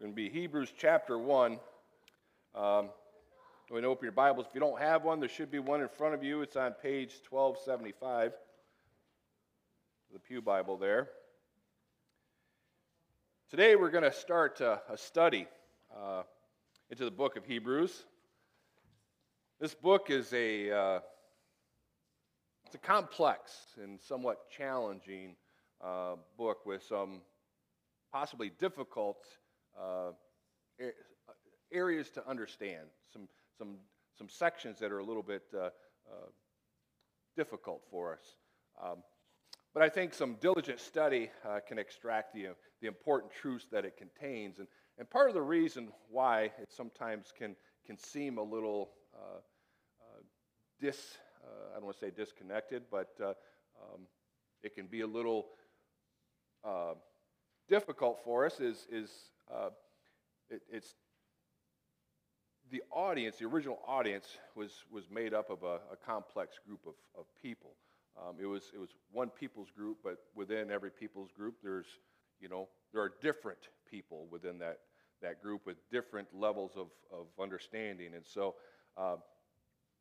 going to be Hebrews chapter 1. Um, ahead and open your Bibles. If you don't have one, there should be one in front of you. It's on page 1275, the Pew Bible there. Today we're going to start a, a study uh, into the book of Hebrews. This book is a uh, it's a complex and somewhat challenging uh, book with some possibly difficult uh, areas to understand, some, some, some sections that are a little bit uh, uh, difficult for us. Um, but I think some diligent study uh, can extract the, the important truths that it contains. And, and part of the reason why it sometimes can, can seem a little uh, uh, dis, I don't want to say disconnected, but um, it can be a little difficult for us is, is uh, it, it's the audience, the original audience, was, was made up of a, a complex group of, of people. Um, it, was, it was one people's group, but within every people's group, there's, you know, there are different people within that, that group with different levels of, of understanding. And so, uh,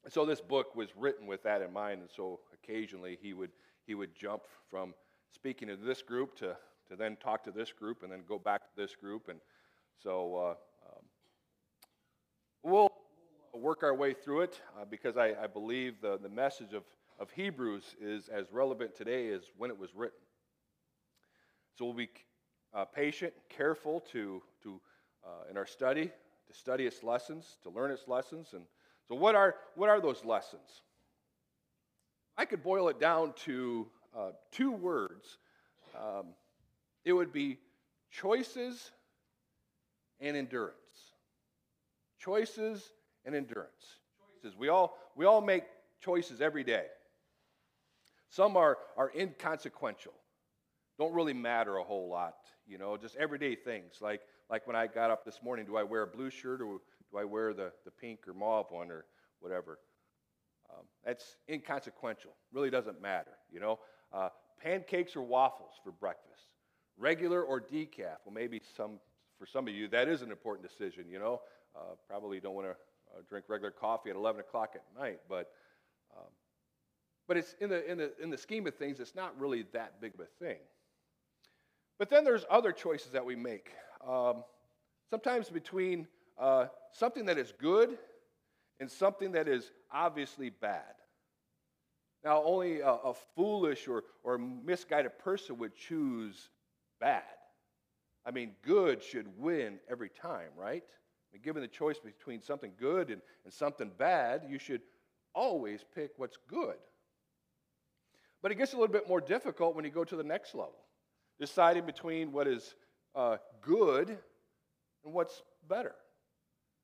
so this book was written with that in mind. And so occasionally he would, he would jump from speaking to this group to, to then talk to this group and then go back to this group. And so uh, um, we'll work our way through it uh, because I, I, believe the, the message of, of Hebrews is as relevant today as when it was written. So we'll be uh, patient, careful to, to uh, in our study, to study its lessons, to learn its lessons. And so, what are, what are those lessons? I could boil it down to uh, two words. Um, it would be choices and endurance. Choices and endurance. Choices. We all, we all make choices every day. Some are, are inconsequential, don't really matter a whole lot, you know, just everyday things. Like, like when I got up this morning, do I wear a blue shirt or do I wear the, the pink or mauve one or whatever? Um, that's inconsequential, really doesn't matter, you know. Uh, pancakes or waffles for breakfast regular or decaf. Well, maybe some, for some of you, that is an important decision, you know. Uh, probably don't want to uh, drink regular coffee at 11 o'clock at night, but, um, but it's in the, in, the, in the scheme of things, it's not really that big of a thing. But then there's other choices that we make. Um, sometimes between uh, something that is good and something that is obviously bad. Now, only a, a, foolish or, or misguided person would choose bad. I mean, good should win every time, right? I mean, given the choice between something good and, and something bad, you should always pick what's good. But it gets a little bit more difficult when you go to the next level, deciding between what is uh, good and what's better.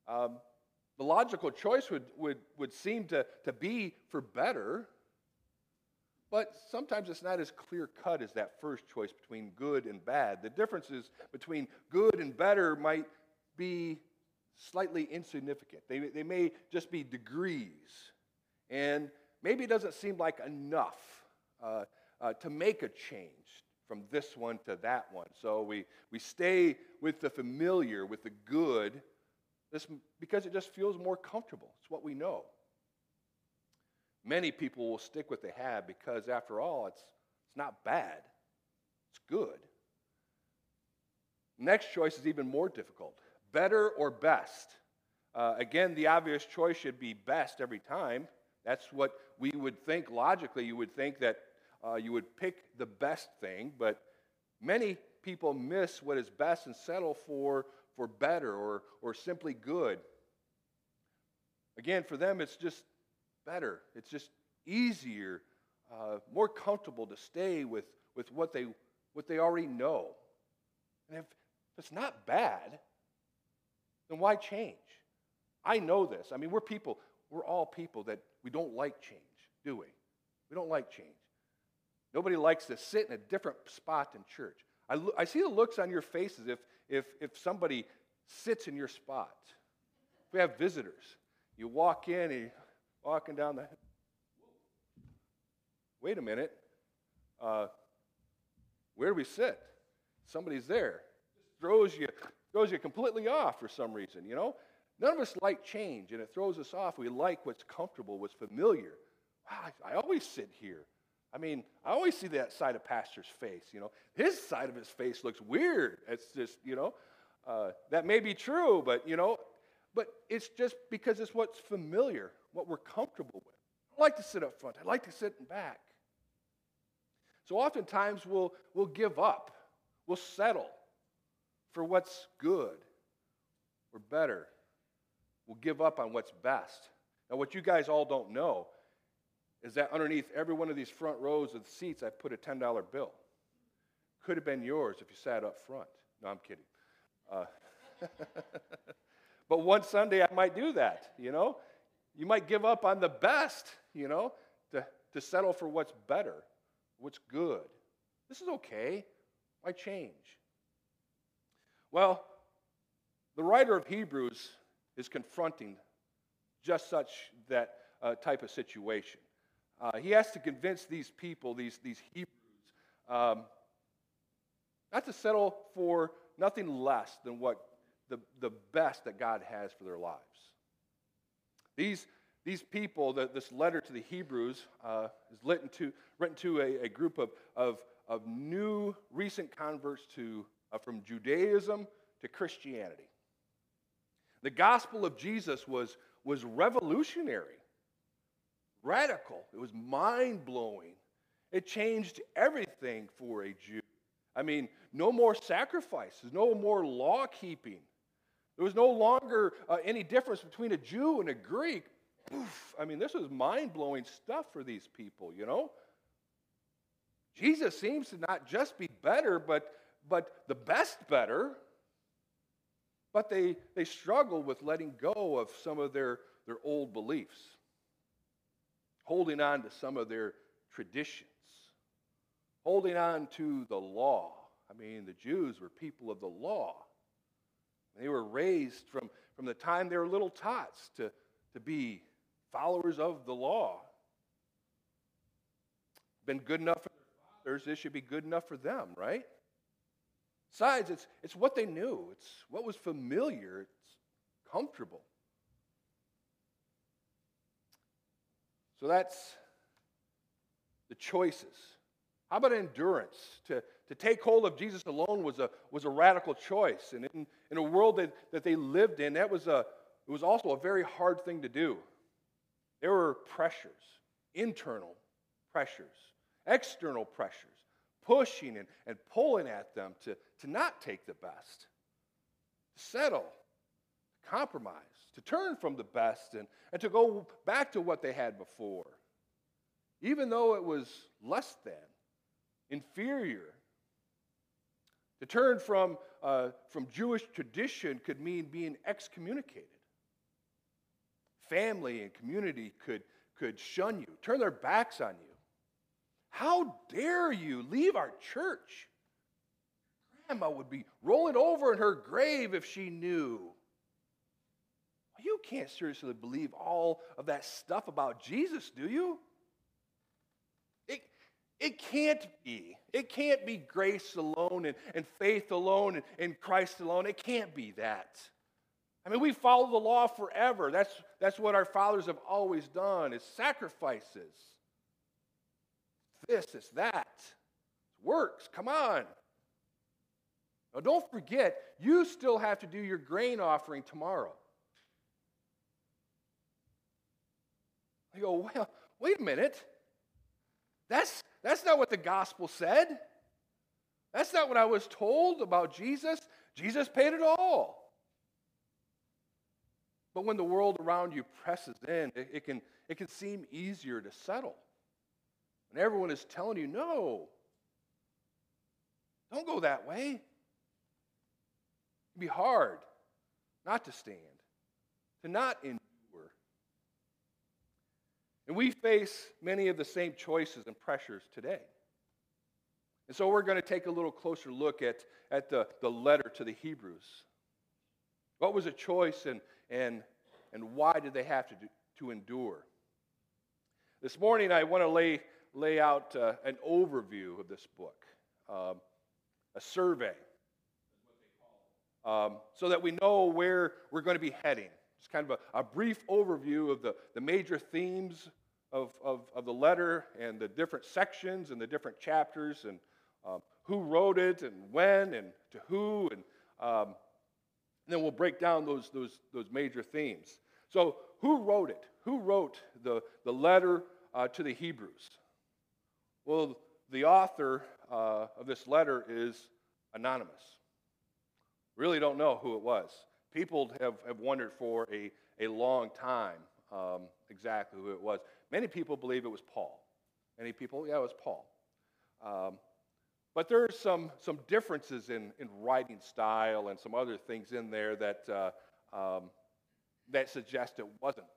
Um, the logical choice would, would, would seem to, to be for better, but sometimes it's not as clear cut as that first choice between good and bad. The differences between good and better might be slightly insignificant, they, they may just be degrees. And maybe it doesn't seem like enough uh, uh, to make a change from this one to that one. So we, we stay with the familiar, with the good, this, because it just feels more comfortable. It's what we know. Many people will stick with they have because, after all, it's, it's not bad, it's good. Next choice is even more difficult better or best. Uh, again, the obvious choice should be best every time. That's what we would think logically. You would think that uh, you would pick the best thing, but many people miss what is best and settle for, for better or, or simply good. Again, for them, it's just better. It's just easier, uh, more comfortable to stay with, with what, they, what they already know. And if it's not bad, then why change? I know this. I mean, we're people, we're all people that we don't like change, do we? We don't like change. Nobody likes to sit in a different spot in church. I, lo- I see the looks on your faces if, if, if somebody sits in your spot. We have visitors, you walk in and walking down the. Wait a minute. Uh, where do we sit? Somebody's there. Just throws you, throws you completely off for some reason, you know? None of us like change, and it throws us off. We like what's comfortable, what's familiar. Wow, I always sit here. I mean, I always see that side of Pastor's face, you know. His side of his face looks weird. It's just, you know, uh, that may be true, but, you know, but it's just because it's what's familiar, what we're comfortable with. I like to sit up front. I like to sit in back. So oftentimes we'll, we'll give up. We'll settle for what's good or better. We'll give up on what's best. Now, what you guys all don't know is that underneath every one of these front rows of seats, I put a $10 bill. Could have been yours if you sat up front. No, I'm kidding. Uh, but one Sunday I might do that, you know? You might give up on the best, you know, to, to settle for what's better, what's good. This is okay. Why change? Well, the writer of Hebrews is confronting just such that uh, type of situation. Uh, he has to convince these people, these, these Hebrews, um, not to settle for nothing less than what the, the best that God has for their lives. These, these people, the, this letter to the Hebrews uh, is written to, written to a, a group of, of, of new recent converts to, uh, from Judaism to Christianity. The gospel of Jesus was, was revolutionary radical, it was mind blowing. It changed everything for a Jew. I mean, no more sacrifices, no more law keeping. There was no longer uh, any difference between a Jew and a Greek. Oof, I mean, this was mind blowing stuff for these people, you know? Jesus seems to not just be better, but, but the best better. But they, they struggle with letting go of some of their, their old beliefs holding on to some of their traditions, holding on to the law. I mean, the Jews were people of the law. They were raised from, from the time they were little tots to, to be followers of the law. Been good enough for their fathers, this should be good enough for them, right? Besides, it's, it's what they knew, it's what was familiar, it's comfortable. So that's the choices. How about endurance? To, to take hold of Jesus alone was a, was a radical choice. And in, in a world that, that they lived in, that was a, it was also a very hard thing to do. There were pressures, internal pressures, external pressures, pushing and, and pulling at them to, to not take the best, to settle, to compromise to turn from the best and, and to go back to what they had before, even though it was less than, inferior. To turn from, uh, from Jewish tradition could mean being excommunicated. Family and community could, could shun you, turn their backs on you. How dare you leave our church? Grandma would be rolling over in her grave if she knew. You can't seriously believe all of that stuff about Jesus, do you? It, it can't be. It can't be grace alone and, and faith alone and, and Christ alone. It can't be that. I mean, we follow the law forever. That's, that's what our fathers have always done, is sacrifices. This, it's that. It works. Come on. Now, don't forget, you still have to do your grain offering tomorrow. I go, well, wait a minute. That's, that's not what the gospel said. That's not what I was told about Jesus. Jesus paid it all. But when the world around you presses in, it, it, can, it can seem easier to settle. And everyone is telling you, no, don't go that way. It'd be hard not to stand, to not endure. And we face many of the same choices and pressures today. And so we're going to take a little closer look at, at the, the letter to the Hebrews. What was a choice and, and, and why did they have to, do, to endure? This morning, I want to lay, lay out uh, an overview of this book, um, a survey um, so that we know where we're going to be heading. Just kind of a, a brief overview of the, the major themes of, of, of, the letter and the different sections and the different chapters and um, who wrote it and when and to who. And, um, and then we'll break down those, those, those major themes. So, who wrote it? Who wrote the, the letter uh, to the Hebrews? Well, the author uh, of this letter is anonymous. Really don't know who it was. People have, have wondered for a, a long time um, exactly who it was. Many people believe it was Paul. Many people, yeah, it was Paul. Um, but there's some, some differences in, in writing style and some other things in there that, uh, um, that suggest it wasn't.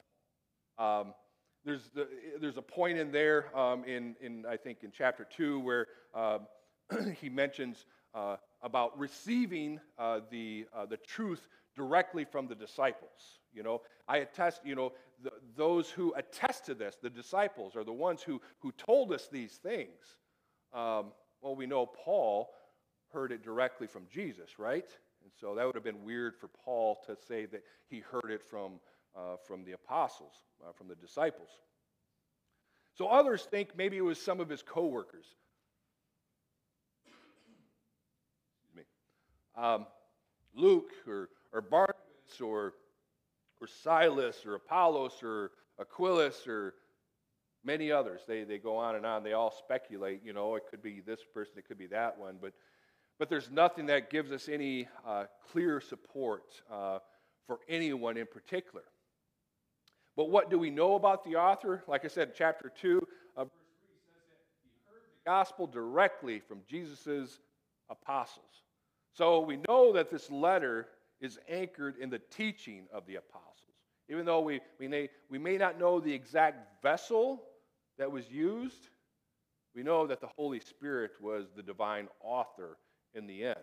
Um, there's, the, there's a point in there um, in, in, I think, in chapter 2 where um, he mentions uh, about receiving uh, the, uh, the truth directly from the disciples. You know, I attest, you know, the, those who attest to this, the disciples, are the ones who, who told us these things. Um, well, we know Paul heard it directly from Jesus, right? And so that would have been weird for Paul to say that he heard it from, uh, from the apostles, uh, from the disciples. So others think maybe it was some of his coworkers. me. Um, Luke or, or Barnabas or or Silas or Apollos or Aquilus or many others. They, they go on and on. They all speculate, you know, it could be this person, it could be that one. But, but there's nothing that gives us any uh, clear support uh, for anyone in particular. But what do we know about the author? Like I said, chapter 2, uh, verse 3 says that he heard the gospel directly from Jesus' apostles. So we know that this letter is anchored in the teaching of the apostles. Even though we, we, may, we may not know the exact vessel that was used, we know that the Holy Spirit was the divine author in the end.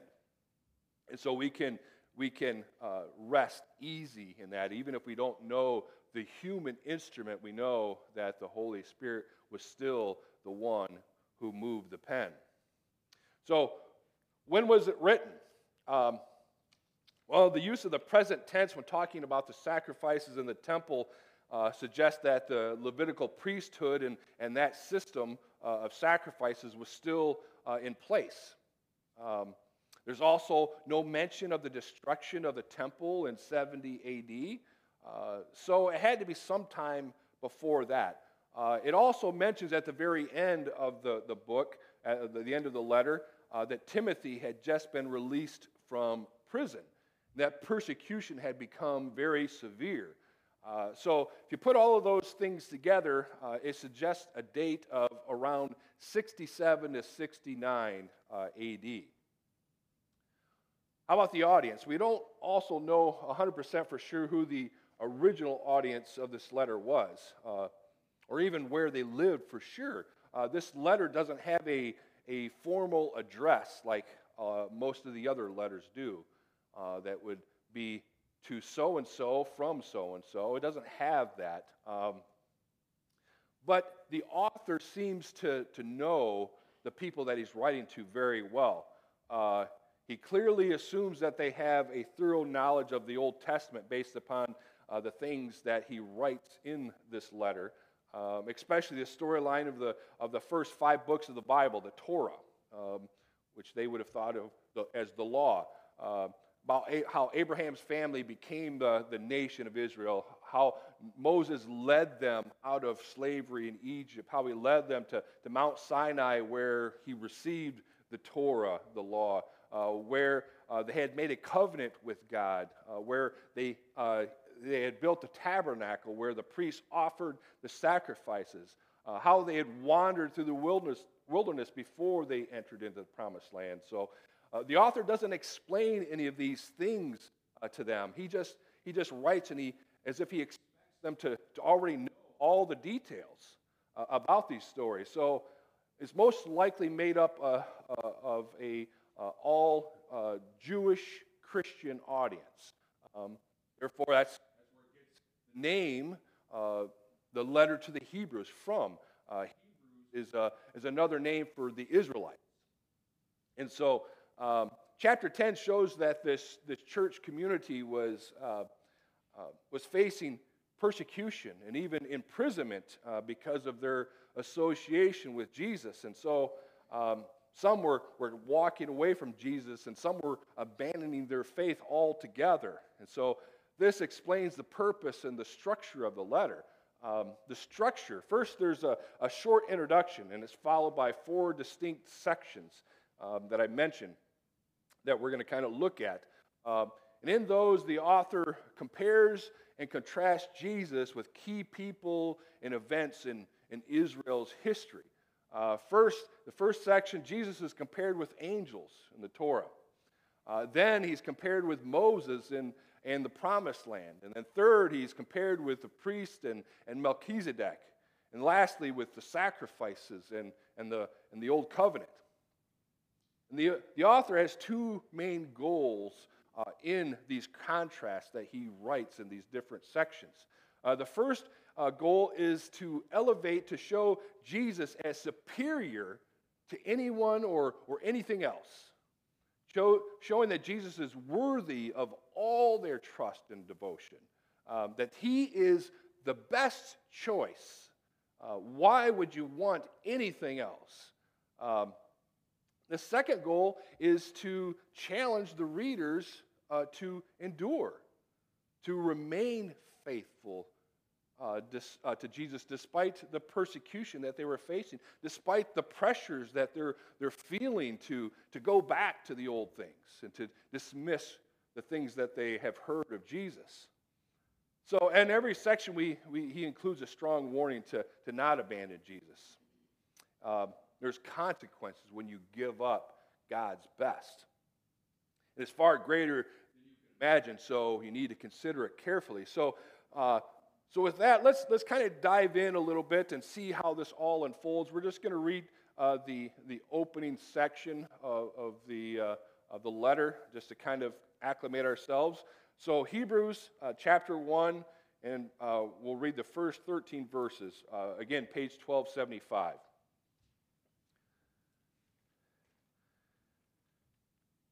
And so we can, we can uh, rest easy in that. Even if we don't know the human instrument, we know that the Holy Spirit was still the one who moved the pen. So, when was it written? Um, well, the use of the present tense when talking about the sacrifices in the temple uh, suggests that the Levitical priesthood and, and that system uh, of sacrifices was still uh, in place. Um, there's also no mention of the destruction of the temple in 70 AD, uh, so it had to be sometime before that. Uh, it also mentions at the very end of the, the book, at the end of the letter, uh, that Timothy had just been released from prison that persecution had become very severe. Uh, so, if you put all of those things together, uh, it suggests a date of around 67 to 69 uh, AD. How about the audience? We don't also know 100% for sure who the original audience of this letter was, uh, or even where they lived for sure. Uh, this letter doesn't have a, a formal address like uh, most of the other letters do uh, that would be to so and so from so and so. It doesn't have that. Um, but the author seems to, to know the people that he's writing to very well. Uh, he clearly assumes that they have a thorough knowledge of the Old Testament based upon uh, the things that he writes in this letter, um, especially the storyline of the, of the first five books of the Bible, the Torah, um, which they would have thought of the, as the law. Uh, about how Abraham's family became the, the nation of Israel, how Moses led them out of slavery in Egypt, how he led them to, to Mount Sinai where he received the Torah, the law, uh, where uh, they had made a covenant with God, uh, where they, uh, they had built a tabernacle where the priests offered the sacrifices, uh, how they had wandered through the wilderness, wilderness before they entered into the promised land. So uh, the author doesn't explain any of these things uh, to them. He just, he just writes and he, as if he expects them to, to already know all the details uh, about these stories. So it's most likely made up uh, uh, of a uh, all Jewish Christian audience. Um, therefore, that's, that's, where it gets the name, the letter to the Hebrews from. Hebrews is, is another name for the Israelites. And so um, chapter 10 shows that this, this church community was, uh, uh, was facing persecution and even imprisonment uh, because of their association with Jesus. And so um, some were, were walking away from Jesus and some were abandoning their faith altogether. And so this explains the purpose and the structure of the letter. Um, the structure first, there's a, a, short introduction, and it's followed by four distinct sections um, that I mentioned that we're going to kind of look at. Um, and in those, the author compares and contrasts Jesus with key people and events in, in Israel's history. Uh, first, the first section, Jesus is compared with angels in the Torah. Uh, then he's compared with Moses in, in the promised land. And then third, he's compared with the priest and, and Melchizedek. And lastly, with the sacrifices and, and, the, and the old covenant. And the, the author has two main goals uh, in these contrasts that he writes in these different sections. Uh, the first uh, goal is to elevate, to show Jesus as superior to anyone or, or anything else. Show, showing that Jesus is worthy of all their trust and devotion, um, that he is the best choice. Uh, why would you want anything else? Um, the second goal is to challenge the readers uh, to endure, to remain faithful uh, dis, uh, to Jesus despite the persecution that they were facing, despite the pressures that they're, they're feeling to, to go back to the old things and to dismiss the things that they have heard of Jesus. So, in every section, we, we, he includes a strong warning to, to not abandon Jesus. Uh, there's consequences when you give up God's best. It's far greater than you can imagine, so you need to consider it carefully. So, uh, so with that, let's, let's kind of dive in a little bit and see how this all unfolds. We're just going to read uh, the, the opening section of, of, the, uh, of the letter just to kind of acclimate ourselves. So Hebrews uh, chapter 1, and uh, we'll read the first 13 verses. Uh, again, page 1275.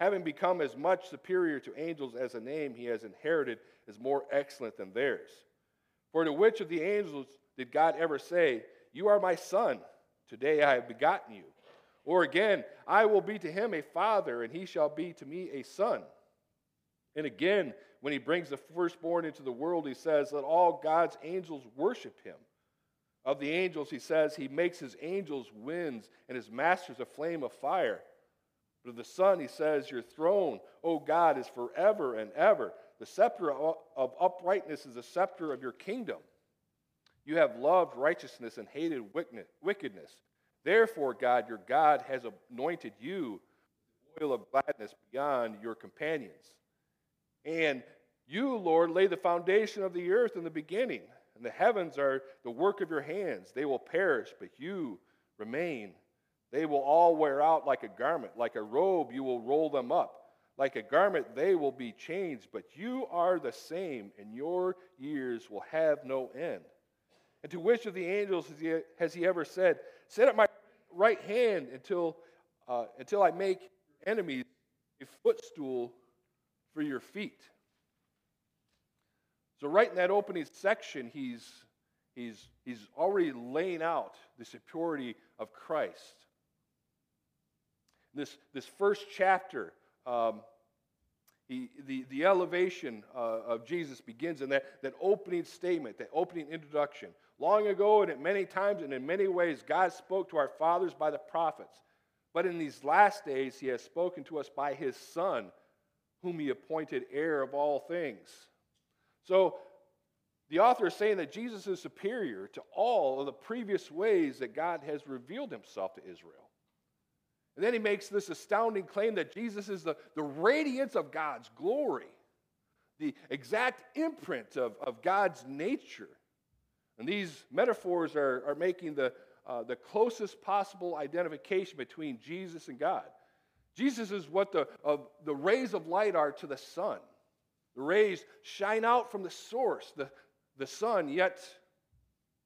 Having become as much superior to angels as the name he has inherited is more excellent than theirs. For to which of the angels did God ever say, You are my son, today I have begotten you? Or again, I will be to him a father, and he shall be to me a son. And again, when he brings the firstborn into the world, he says, Let all God's angels worship him. Of the angels, he says, He makes his angels winds and his masters a flame of fire. But of the Son, he says, Your throne, O God, is forever and ever. The scepter of uprightness is the scepter of your kingdom. You have loved righteousness and hated wickedness. Therefore, God, your God, has anointed you with oil of gladness beyond your companions. And you, Lord, lay the foundation of the earth in the beginning, and the heavens are the work of your hands. They will perish, but you remain. They will all wear out like a garment. Like a robe, you will roll them up. Like a garment, they will be changed, but you are the same, and your years will have no end. And to which of the angels has he, has he ever said, Sit at my right hand until, uh, until I make enemies a footstool for your feet? So, right in that opening section, he's, he's, he's already laying out the superiority of Christ. This, this first chapter um, he, the, the elevation uh, of Jesus begins in that, that opening statement, that opening introduction. Long ago, and at many times and in many ways, God spoke to our fathers by the prophets. But in these last days, He has spoken to us by His Son, whom He appointed heir of all things. So, the author is saying that Jesus is superior to all of the previous ways that God has revealed Himself to Israel. And then he makes this astounding claim that Jesus is the, the radiance of God's glory, the exact imprint of, of God's nature. And these metaphors are, are making the, uh, the closest possible identification between Jesus and God. Jesus is what the, the rays of light are to the sun. The rays shine out from the source, the, the sun, yet,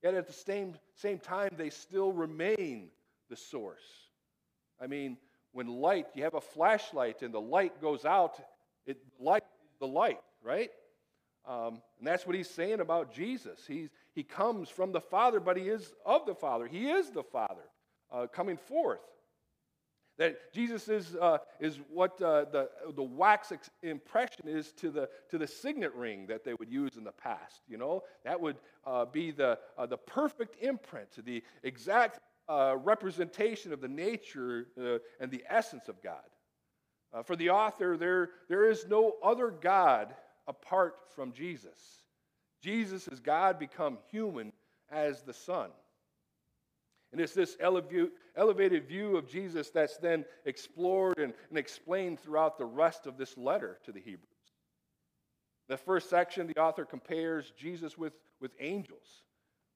yet at the same, same time, they still remain the source. I mean, when light, you have a flashlight and the light goes out, it light the light, right? Um, and that's what he's saying about Jesus. He's, he comes from the Father, but he is of the Father. He is the Father uh, coming forth. That Jesus is, uh, is what uh, the, the wax impression is to the, to the signet ring that they would use in the past. You know, that would uh, be the, uh, the perfect imprint, the exact uh, representation of the nature uh, and the essence of God. for the author, there, there is no other God apart from Jesus. Jesus is God become human as the Son. And it's this elevated view of Jesus that's then explored and, and explained throughout the rest of this letter to the Hebrews. The first section, the author compares Jesus with, with angels,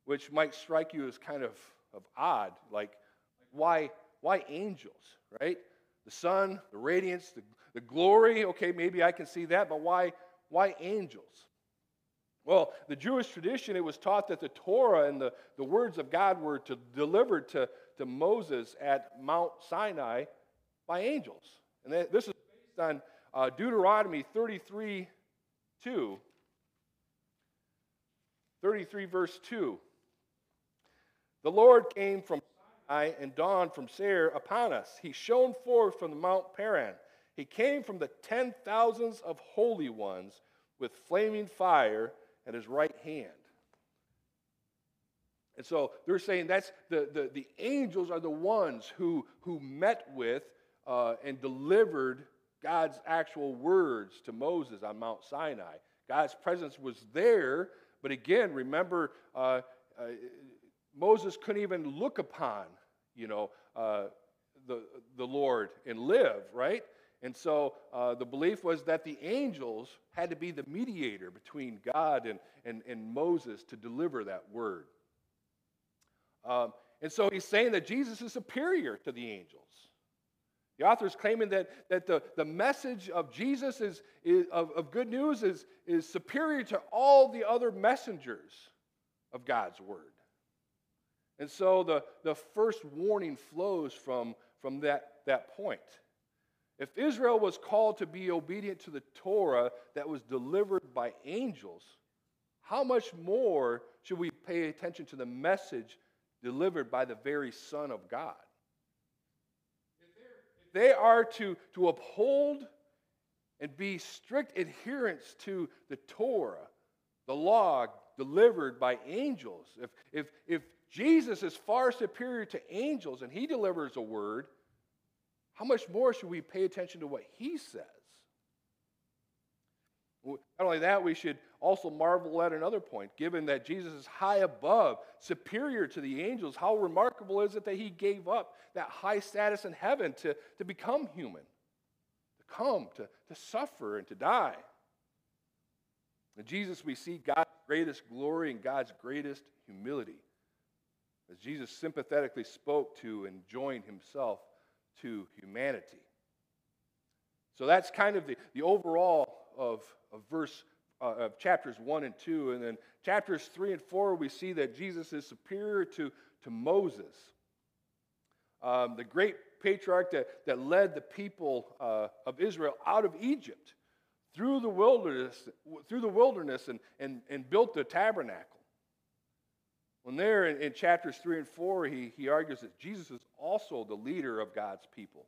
which might strike you as kind of, of odd. Like, why, why angels, right? The sun, the radiance, the, the glory, okay, maybe I can see that, but why, why angels? Well, the Jewish tradition, it was taught that the Torah and the, the words of God were to, delivered to, to Moses at Mount Sinai by angels. And this is based on uh, Deuteronomy 33 2. 33, verse 2. The Lord came from Sinai and dawned from Seir upon us. He shone forth from the Mount Paran. He came from the ten thousands of holy ones with flaming fire at his right hand. And so they're saying that's the, the, the angels are the ones who, who met with uh, and delivered God's actual words to Moses on Mount Sinai. God's presence was there, but again, remember, uh, uh, Moses couldn't even look upon, you know, uh, the, the Lord and live, right? And so uh, the belief was that the angels had to be the mediator between God and, and, and Moses to deliver that word. Um, and so he's saying that Jesus is superior to the angels. The author is claiming that, that the, the message of Jesus is, is of, of good news is, is superior to all the other messengers of God's word. And so the, the first warning flows from, from that, that point. If Israel was called to be obedient to the Torah that was delivered by angels, how much more should we pay attention to the message delivered by the very Son of God? If they are to, to uphold and be strict adherents to the Torah, the law delivered by angels, if, if, if Jesus is far superior to angels and he delivers a word, how much more should we pay attention to what he says? Not only that, we should also marvel at another point. Given that Jesus is high above, superior to the angels, how remarkable is it that he gave up that high status in heaven to, to become human, to come, to, to suffer, and to die? In Jesus, we see God's greatest glory and God's greatest humility. As Jesus sympathetically spoke to and joined himself to humanity. So that's kind of the, the overall of, of verse uh, of chapters 1 and 2. And then chapters 3 and 4, we see that Jesus is superior to, to Moses, um, the great patriarch that, that led the people uh, of Israel out of Egypt through the wilderness, through the wilderness and, and, and built the tabernacle. When there in, in, chapters 3 and 4, he, he argues that Jesus is also the leader of God's people.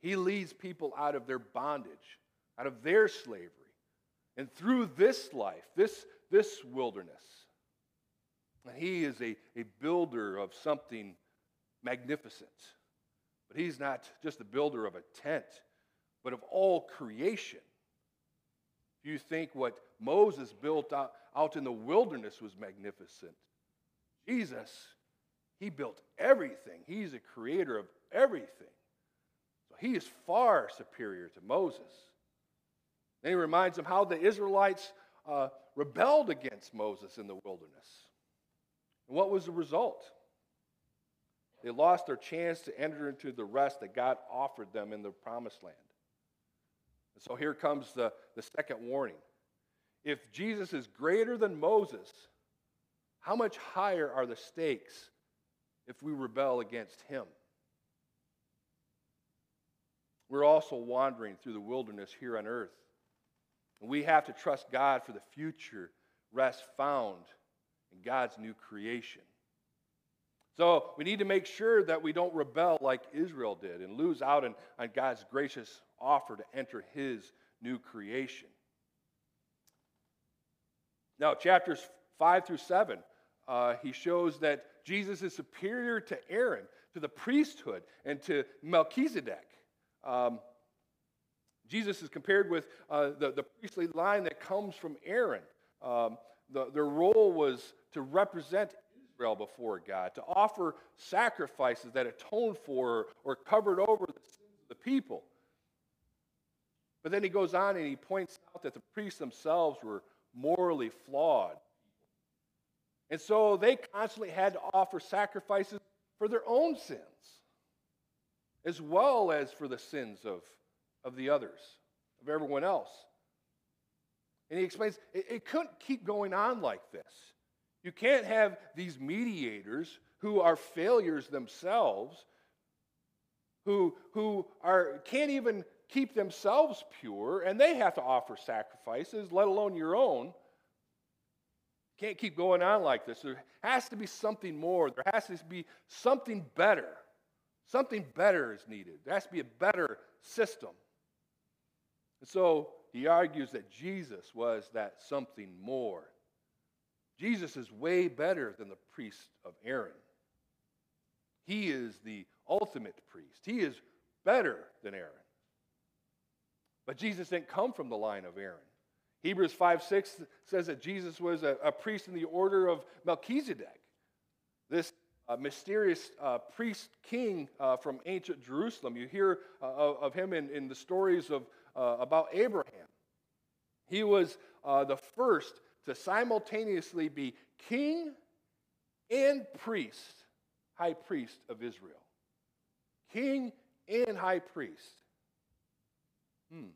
He leads people out of their bondage, out of their slavery, and through this life, this, this wilderness. And he is a, a builder of something magnificent. But he's not just the builder of a tent, but of all creation. If you think what Moses built out, out in the wilderness was magnificent, Jesus, he built everything. He's a creator of everything. So he is far superior to Moses. Then he reminds them how the Israelites uh, rebelled against Moses in the wilderness. And what was the result? They lost their chance to enter into the rest that God offered them in the promised land. And so here comes the, the second warning. If Jesus is greater than Moses, how much higher are the stakes if we rebel against him? We're also wandering through the wilderness here on earth. And we have to trust God for the future rest found in God's new creation. So we need to make sure that we don't rebel like Israel did and lose out on, on God's gracious offer to enter his new creation. Now, chapters 5 through 7, uh, he shows that Jesus is superior to Aaron, to the priesthood, and to Melchizedek. Um, Jesus is compared with uh, the, the priestly line that comes from Aaron. Um, the, their role was to represent Israel before God, to offer sacrifices that atoned for or covered over the sins of the people. But then he goes on and he points out that the priests themselves were morally flawed. And so they constantly had to offer sacrifices for their own sins, as well as for the sins of, of the others, of everyone else. And he explains it, it couldn't keep going on like this. You can't have these mediators who are failures themselves, who, who are, can't even keep themselves pure, and they have to offer sacrifices, let alone your own. Can't keep going on like this. There has to be something more. There has to be something better. Something better is needed. There has to be a better system. And so he argues that Jesus was that something more. Jesus is way better than the priest of Aaron. He is the ultimate priest. He is better than Aaron. But Jesus didn't come from the line of Aaron. Hebrews 5 6 says that Jesus was a, a priest in the order of Melchizedek, this uh, mysterious uh, priest king uh, from ancient Jerusalem. You hear uh, of, of, him in, in the stories of, uh, about Abraham. He was uh, the first to simultaneously be king and priest, high priest of Israel. King and high priest. Hmm.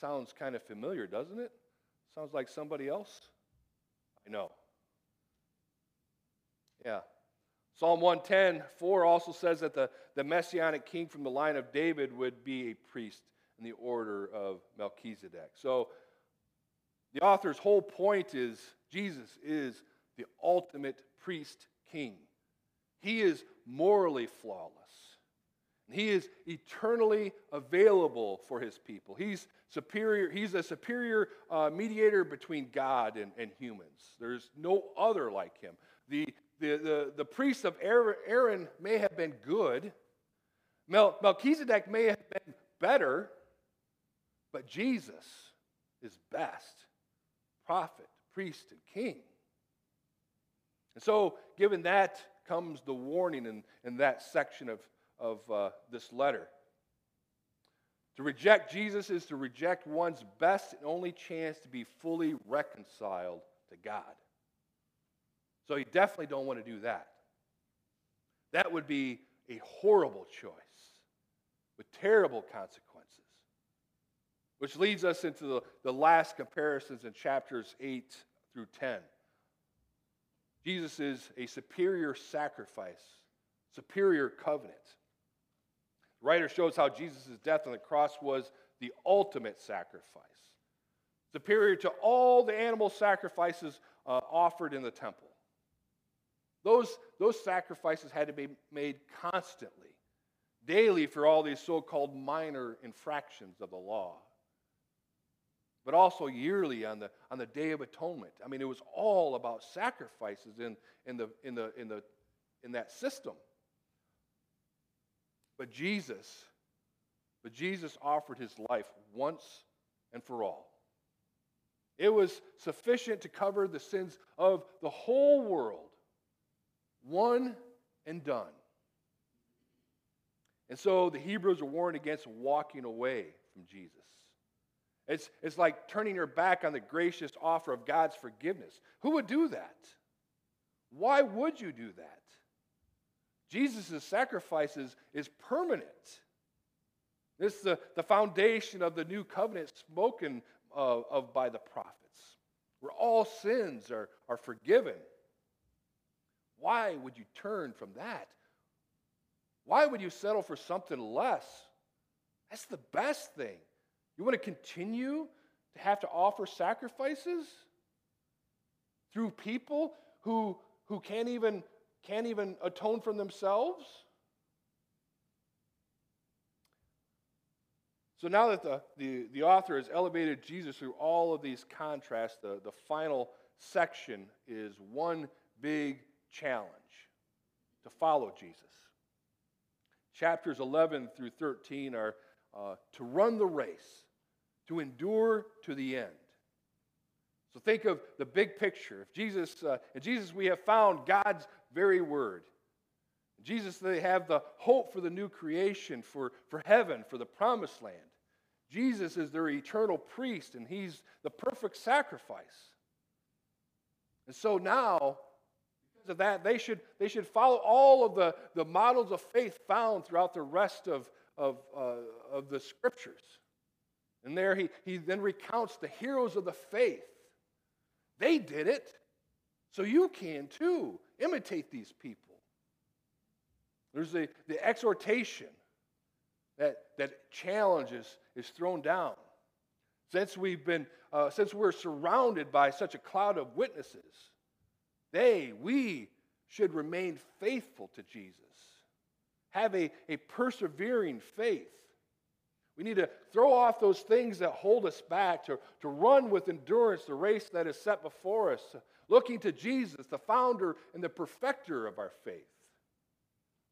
Sounds kind of familiar, doesn't it? Sounds like somebody else. I know. Yeah. Psalm 110, 4 also says that the, the messianic king from the line of David would be a priest in the order of Melchizedek. So the author's whole point is Jesus is the ultimate priest king. He is morally flawless. He is eternally available for his people. He's superior. He's a superior uh, mediator between God and, and humans. There's no other like him. The, the, the, the priest of Aaron may have been good. Mel, Melchizedek may have been better, but Jesus is best prophet, priest, and king. And so, given that comes the warning in, in that section of of uh, this letter. To reject Jesus is to reject one's best and only chance to be fully reconciled to God. So you definitely don't want to do that. That would be a horrible choice with terrible consequences. Which leads us into the, the last comparisons in chapters 8 through 10. Jesus is a superior sacrifice, superior covenant. The writer shows how Jesus' death on the cross was the ultimate sacrifice, superior to all the animal sacrifices uh, offered in the temple. Those, those sacrifices had to be made constantly, daily for all these so called minor infractions of the law, but also yearly on the, on the Day of Atonement. I mean, it was all about sacrifices in, in, the, in, the, in, the, in that system. But Jesus, but Jesus offered his life once and for all. It was sufficient to cover the sins of the whole world, one and done. And so the Hebrews are warned against walking away from Jesus. It's, it's like turning your back on the gracious offer of God's forgiveness. Who would do that? Why would you do that? Jesus' sacrifice is, is permanent. This is the, the foundation of the new covenant spoken of, of by the prophets, where all sins are, are forgiven. Why would you turn from that? Why would you settle for something less? That's the best thing. You want to continue to have to offer sacrifices through people who, who can't, even, can't even atone for themselves? So now that the, the, the author has elevated Jesus through all of these contrasts, the, the final section is one big challenge to follow Jesus. Chapters 11 through 13 are uh, to run the race, to endure to the end. So think of the big picture. If Jesus, uh, in Jesus, we have found God's very word. Jesus, they have the hope for the new creation, for, for heaven, for the promised land. Jesus is their eternal priest, and he's the perfect sacrifice. And so now, because of that, they should, they should follow all of the, the models of faith found throughout the rest of, of, uh, of the scriptures. And there he, he then recounts the heroes of the faith. They did it, so you can too. Imitate these people. There's the, the exhortation that, that challenge is, is thrown down. Since we've been, uh, since we're surrounded by such a cloud of witnesses, they, we, should remain faithful to Jesus. Have a, a persevering faith. We need to throw off those things that hold us back, to, to run with endurance the race that is set before us, looking to Jesus, the founder and the perfecter of our faith.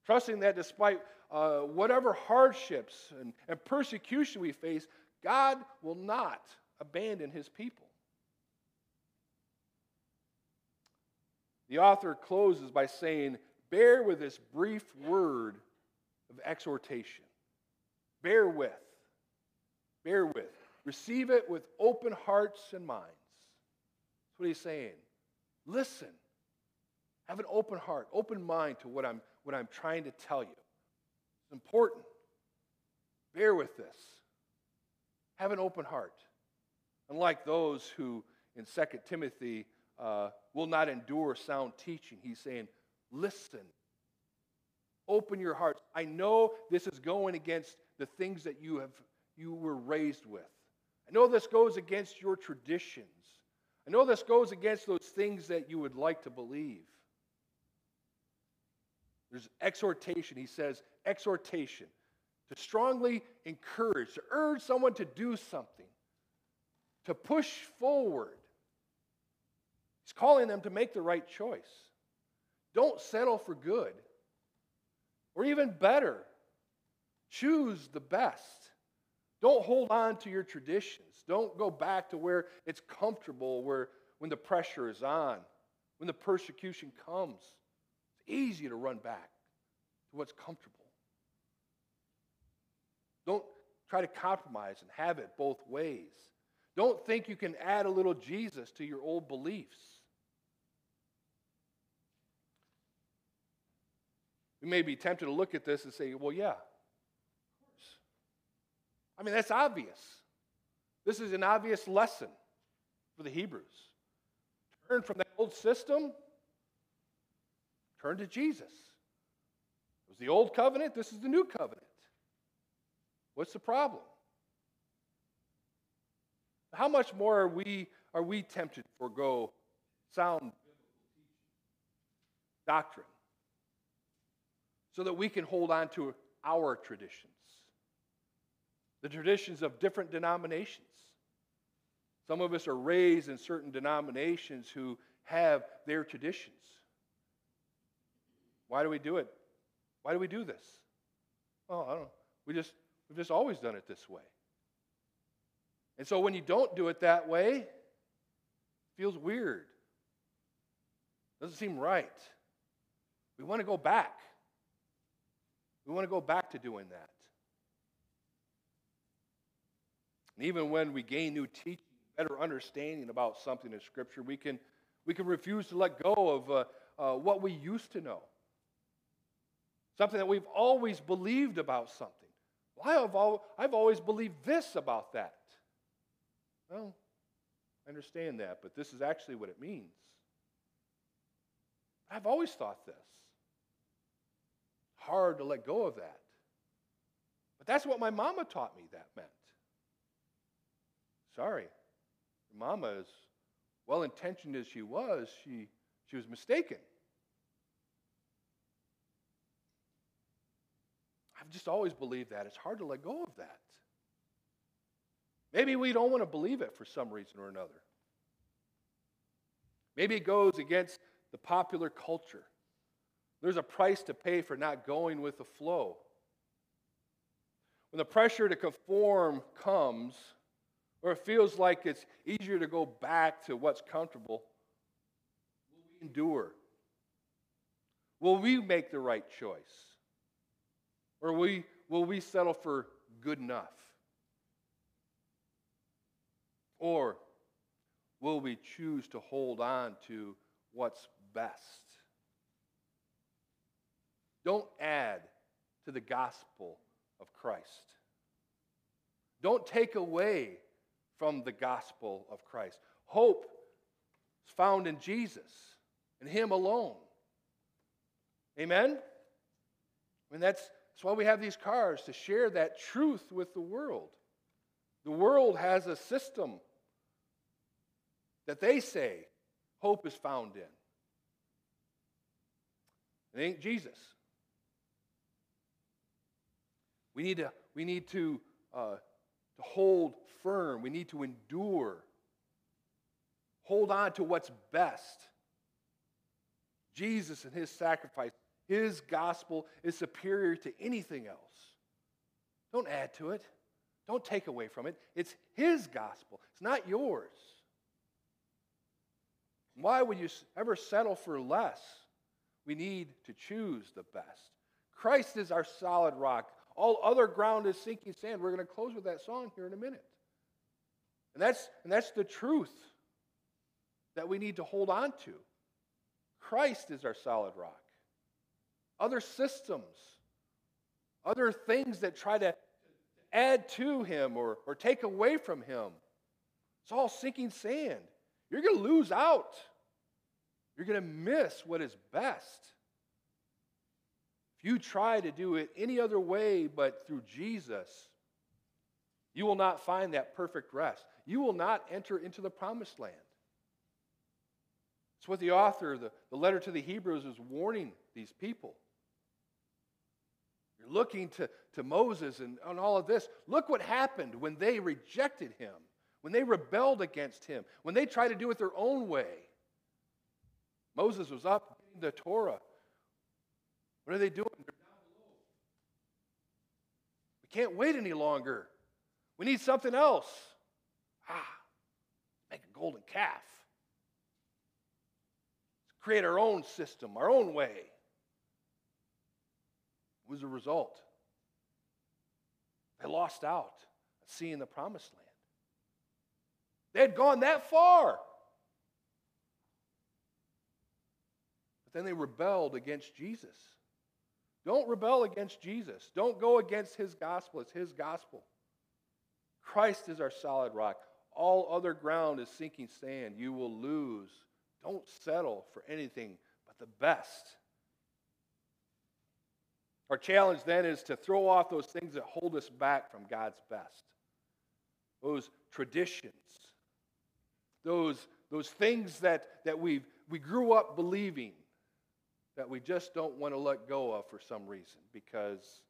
Trusting that despite uh, whatever hardships and, and persecution we face, God will not abandon his people. The author closes by saying, Bear with this brief word of exhortation. Bear with. Bear with. Receive it with open hearts and minds. That's what he's saying. Listen. Have an open heart, open mind to what I'm, what I'm trying to tell you. It's important. Bear with this. Have an open heart. Unlike those who in 2 Timothy uh, will not endure sound teaching, he's saying, listen. Open your hearts. I know this is going against the things that you have you were raised with. I know this goes against your traditions. I know this goes against those things that you would like to believe. There's exhortation. He says, exhortation to strongly encourage, to urge someone to do something, to push forward. He's calling them to make the right choice. Don't settle for good. Or even better, choose the best. Don't hold on to your traditions. Don't go back to where it's comfortable, where when the pressure is on, when the persecution comes. It's easy to run back to what's comfortable. Don't try to compromise and have it both ways. Don't think you can add a little Jesus to your old beliefs. We may be tempted to look at this and say, well, yeah. I mean, that's obvious. This is an obvious lesson for the Hebrews. Turn from that old system, turn to Jesus. It was the old covenant, this is the new covenant. What's the problem? How much more are we, are we tempted to forego sound doctrine so that we can hold on to our traditions, the traditions of different denominations? Some of us are raised in certain denominations who have their traditions. Why do we do it? Why do we do this? Oh, I don't know. We just We've just always done it this way. And so when you don't do it that way, it feels weird. Doesn't seem right. We want to go back. We want to go back to doing that. And even when we gain new teaching, better understanding about something in Scripture, we can, we can refuse to let go of uh, uh, what we used to know. Something that we've always believed about something. Well, I've, al- I've always believed this about that. Well, I understand that, but this is actually what it means. I've always thought this. Hard to let go of that. But that's what my mama taught me that meant. Sorry. Mama, as well intentioned as she was, she, she was mistaken. I've just always believed that. It's hard to let go of that. Maybe we don't want to believe it for some reason or another. Maybe it goes against the popular culture. There's a price to pay for not going with the flow. When the pressure to conform comes, or it feels like it's easier to go back to what's comfortable, will we endure? Will we make the right choice? Or will we, will we settle for good enough? Or will we choose to hold on to what's best? Don't add to the gospel of Christ. Don't take away from the gospel of Christ. Hope is found in Jesus and Him alone. Amen? And that's, that's why we have these cars to share that truth with the world. The world has a system that they say hope is found in. It ain't Jesus. We need to, we need to, uh, to hold firm. We need to endure. Hold on to what's best. Jesus and his sacrifice, his gospel is superior to anything else. Don't add to it. Don't take away from it. It's his gospel, it's not yours. Why would you ever settle for less? We need to choose the best. Christ is our solid rock. All other ground is sinking sand. We're going to close with that song here in a minute. And that's, and that's the truth that we need to hold on to. Christ is our solid rock. Other systems, other things that try to add to him or, or take away from him, it's all sinking sand. You're going to lose out. You're going to miss what is best. If you try to do it any other way but through Jesus, you will not find that perfect rest. You will not enter into the promised land. It's what the author, the, the letter to the Hebrews, is warning these people. You're looking to, to Moses and, and all of this. Look what happened when they rejected him when they rebelled against him, when they tried to do it their own way. Moses was up getting the Torah. What are they doing? They're down below. We can't wait any longer. We need something else. Ah, make a golden calf. Let's create our own system, our own way. What was the result? They lost out seeing the promised land. They had gone that far. But then they rebelled against Jesus. Don't rebel against Jesus. Don't go against his gospel. It's his gospel. Christ is our solid rock. All other ground is sinking sand. You will lose. Don't settle for anything but the best. Our challenge then is to throw off those things that hold us back from God's best. Those traditions, those, those things that, that we we grew up believing that we just don't want to let go of for some reason because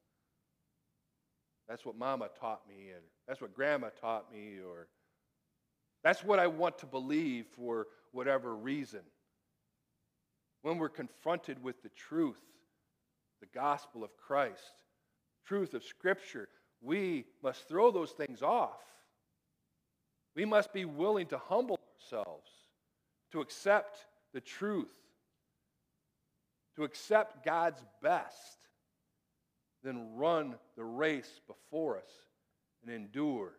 that's what mama taught me and that's what grandma taught me or that's what I want to believe for whatever reason. When we're confronted with the truth, the gospel of Christ, truth of Scripture, we must throw those things off. We must be willing to humble ourselves, to accept the truth, to accept God's best, then run the race before us and endure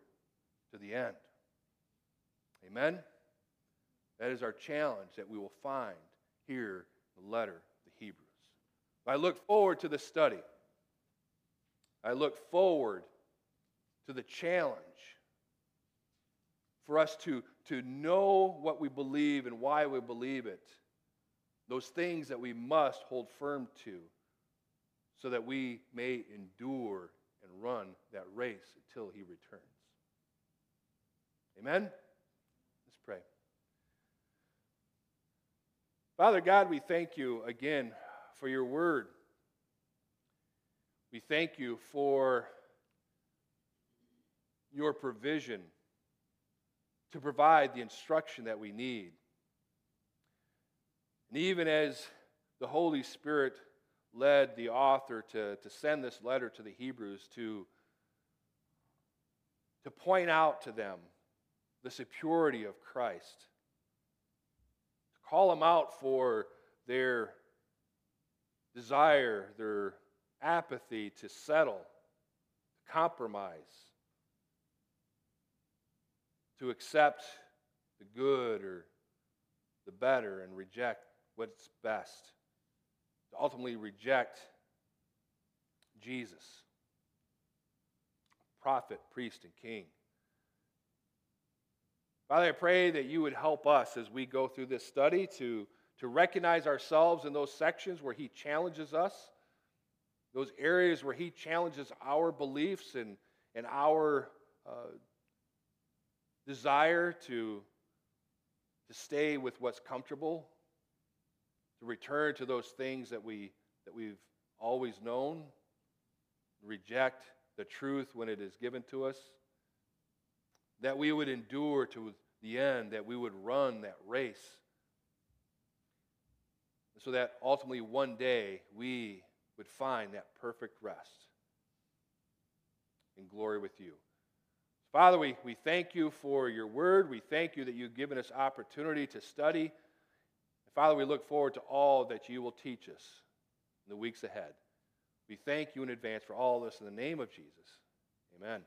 to the end. Amen? That is our challenge that we will find here in the letter of the Hebrews. I look forward to the study. I look forward to the challenge for us to, to know what we believe and why we believe it. Those things that we must hold firm to so that we may endure and run that race until he returns. Amen? Let's pray. Father God, we thank you again for your word. We thank you for your provision to provide the instruction that we need. And even as the Holy Spirit led the author to, to send this letter to the Hebrews to, to point out to them the security of Christ, to call them out for their desire, their apathy to settle, to compromise, to accept the good or the better and reject what's best, to ultimately reject Jesus, prophet, priest, and king. Father, I pray that you would help us as we go through this study to, to recognize ourselves in those sections where He challenges us, those areas where He challenges our beliefs and, and our uh, desire to, to stay with what's comfortable, to return to those things that, we, that we've always known, reject the truth when it is given to us, that we would endure to the end, that we would run that race, so that ultimately one day we would find that perfect rest in glory with you. Father, we, we thank you for your word. We thank you that you've given us opportunity to study. Father, we look forward to all that you will teach us in the weeks ahead. We thank you in advance for all this in the name of Jesus. Amen.